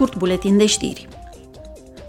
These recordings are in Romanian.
scurt buletin de știri.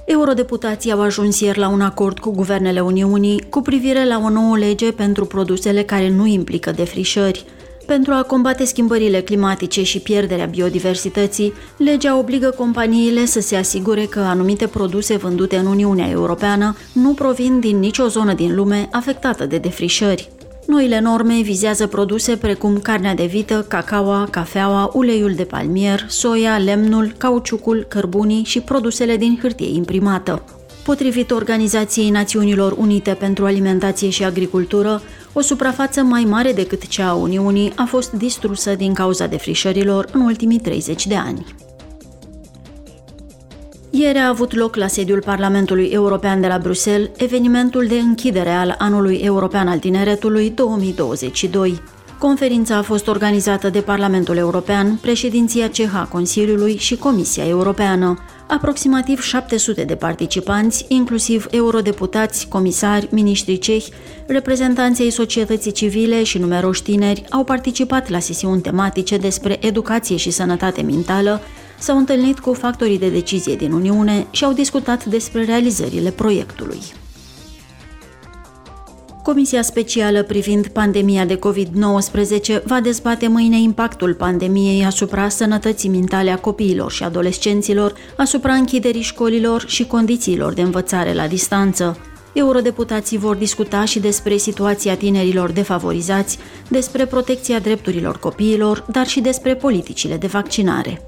Eurodeputații au ajuns ieri la un acord cu guvernele Uniunii cu privire la o nouă lege pentru produsele care nu implică defrișări. Pentru a combate schimbările climatice și pierderea biodiversității, legea obligă companiile să se asigure că anumite produse vândute în Uniunea Europeană nu provin din nicio zonă din lume afectată de defrișări. Noile norme vizează produse precum carnea de vită, cacaoa, cafeaua, uleiul de palmier, soia, lemnul, cauciucul, cărbunii și produsele din hârtie imprimată. Potrivit Organizației Națiunilor Unite pentru Alimentație și Agricultură, o suprafață mai mare decât cea a Uniunii a fost distrusă din cauza defrișărilor în ultimii 30 de ani. Ieri a avut loc la sediul Parlamentului European de la Bruxelles evenimentul de închidere al Anului European al Tineretului 2022. Conferința a fost organizată de Parlamentul European, președinția ceha Consiliului și Comisia Europeană. Aproximativ 700 de participanți, inclusiv eurodeputați, comisari, miniștri cehi, reprezentanții societății civile și numeroși tineri, au participat la sesiuni tematice despre educație și sănătate mentală, s-au întâlnit cu factorii de decizie din Uniune și au discutat despre realizările proiectului. Comisia specială privind pandemia de COVID-19 va dezbate mâine impactul pandemiei asupra sănătății mentale a copiilor și adolescenților, asupra închiderii școlilor și condițiilor de învățare la distanță. Eurodeputații vor discuta și despre situația tinerilor defavorizați, despre protecția drepturilor copiilor, dar și despre politicile de vaccinare.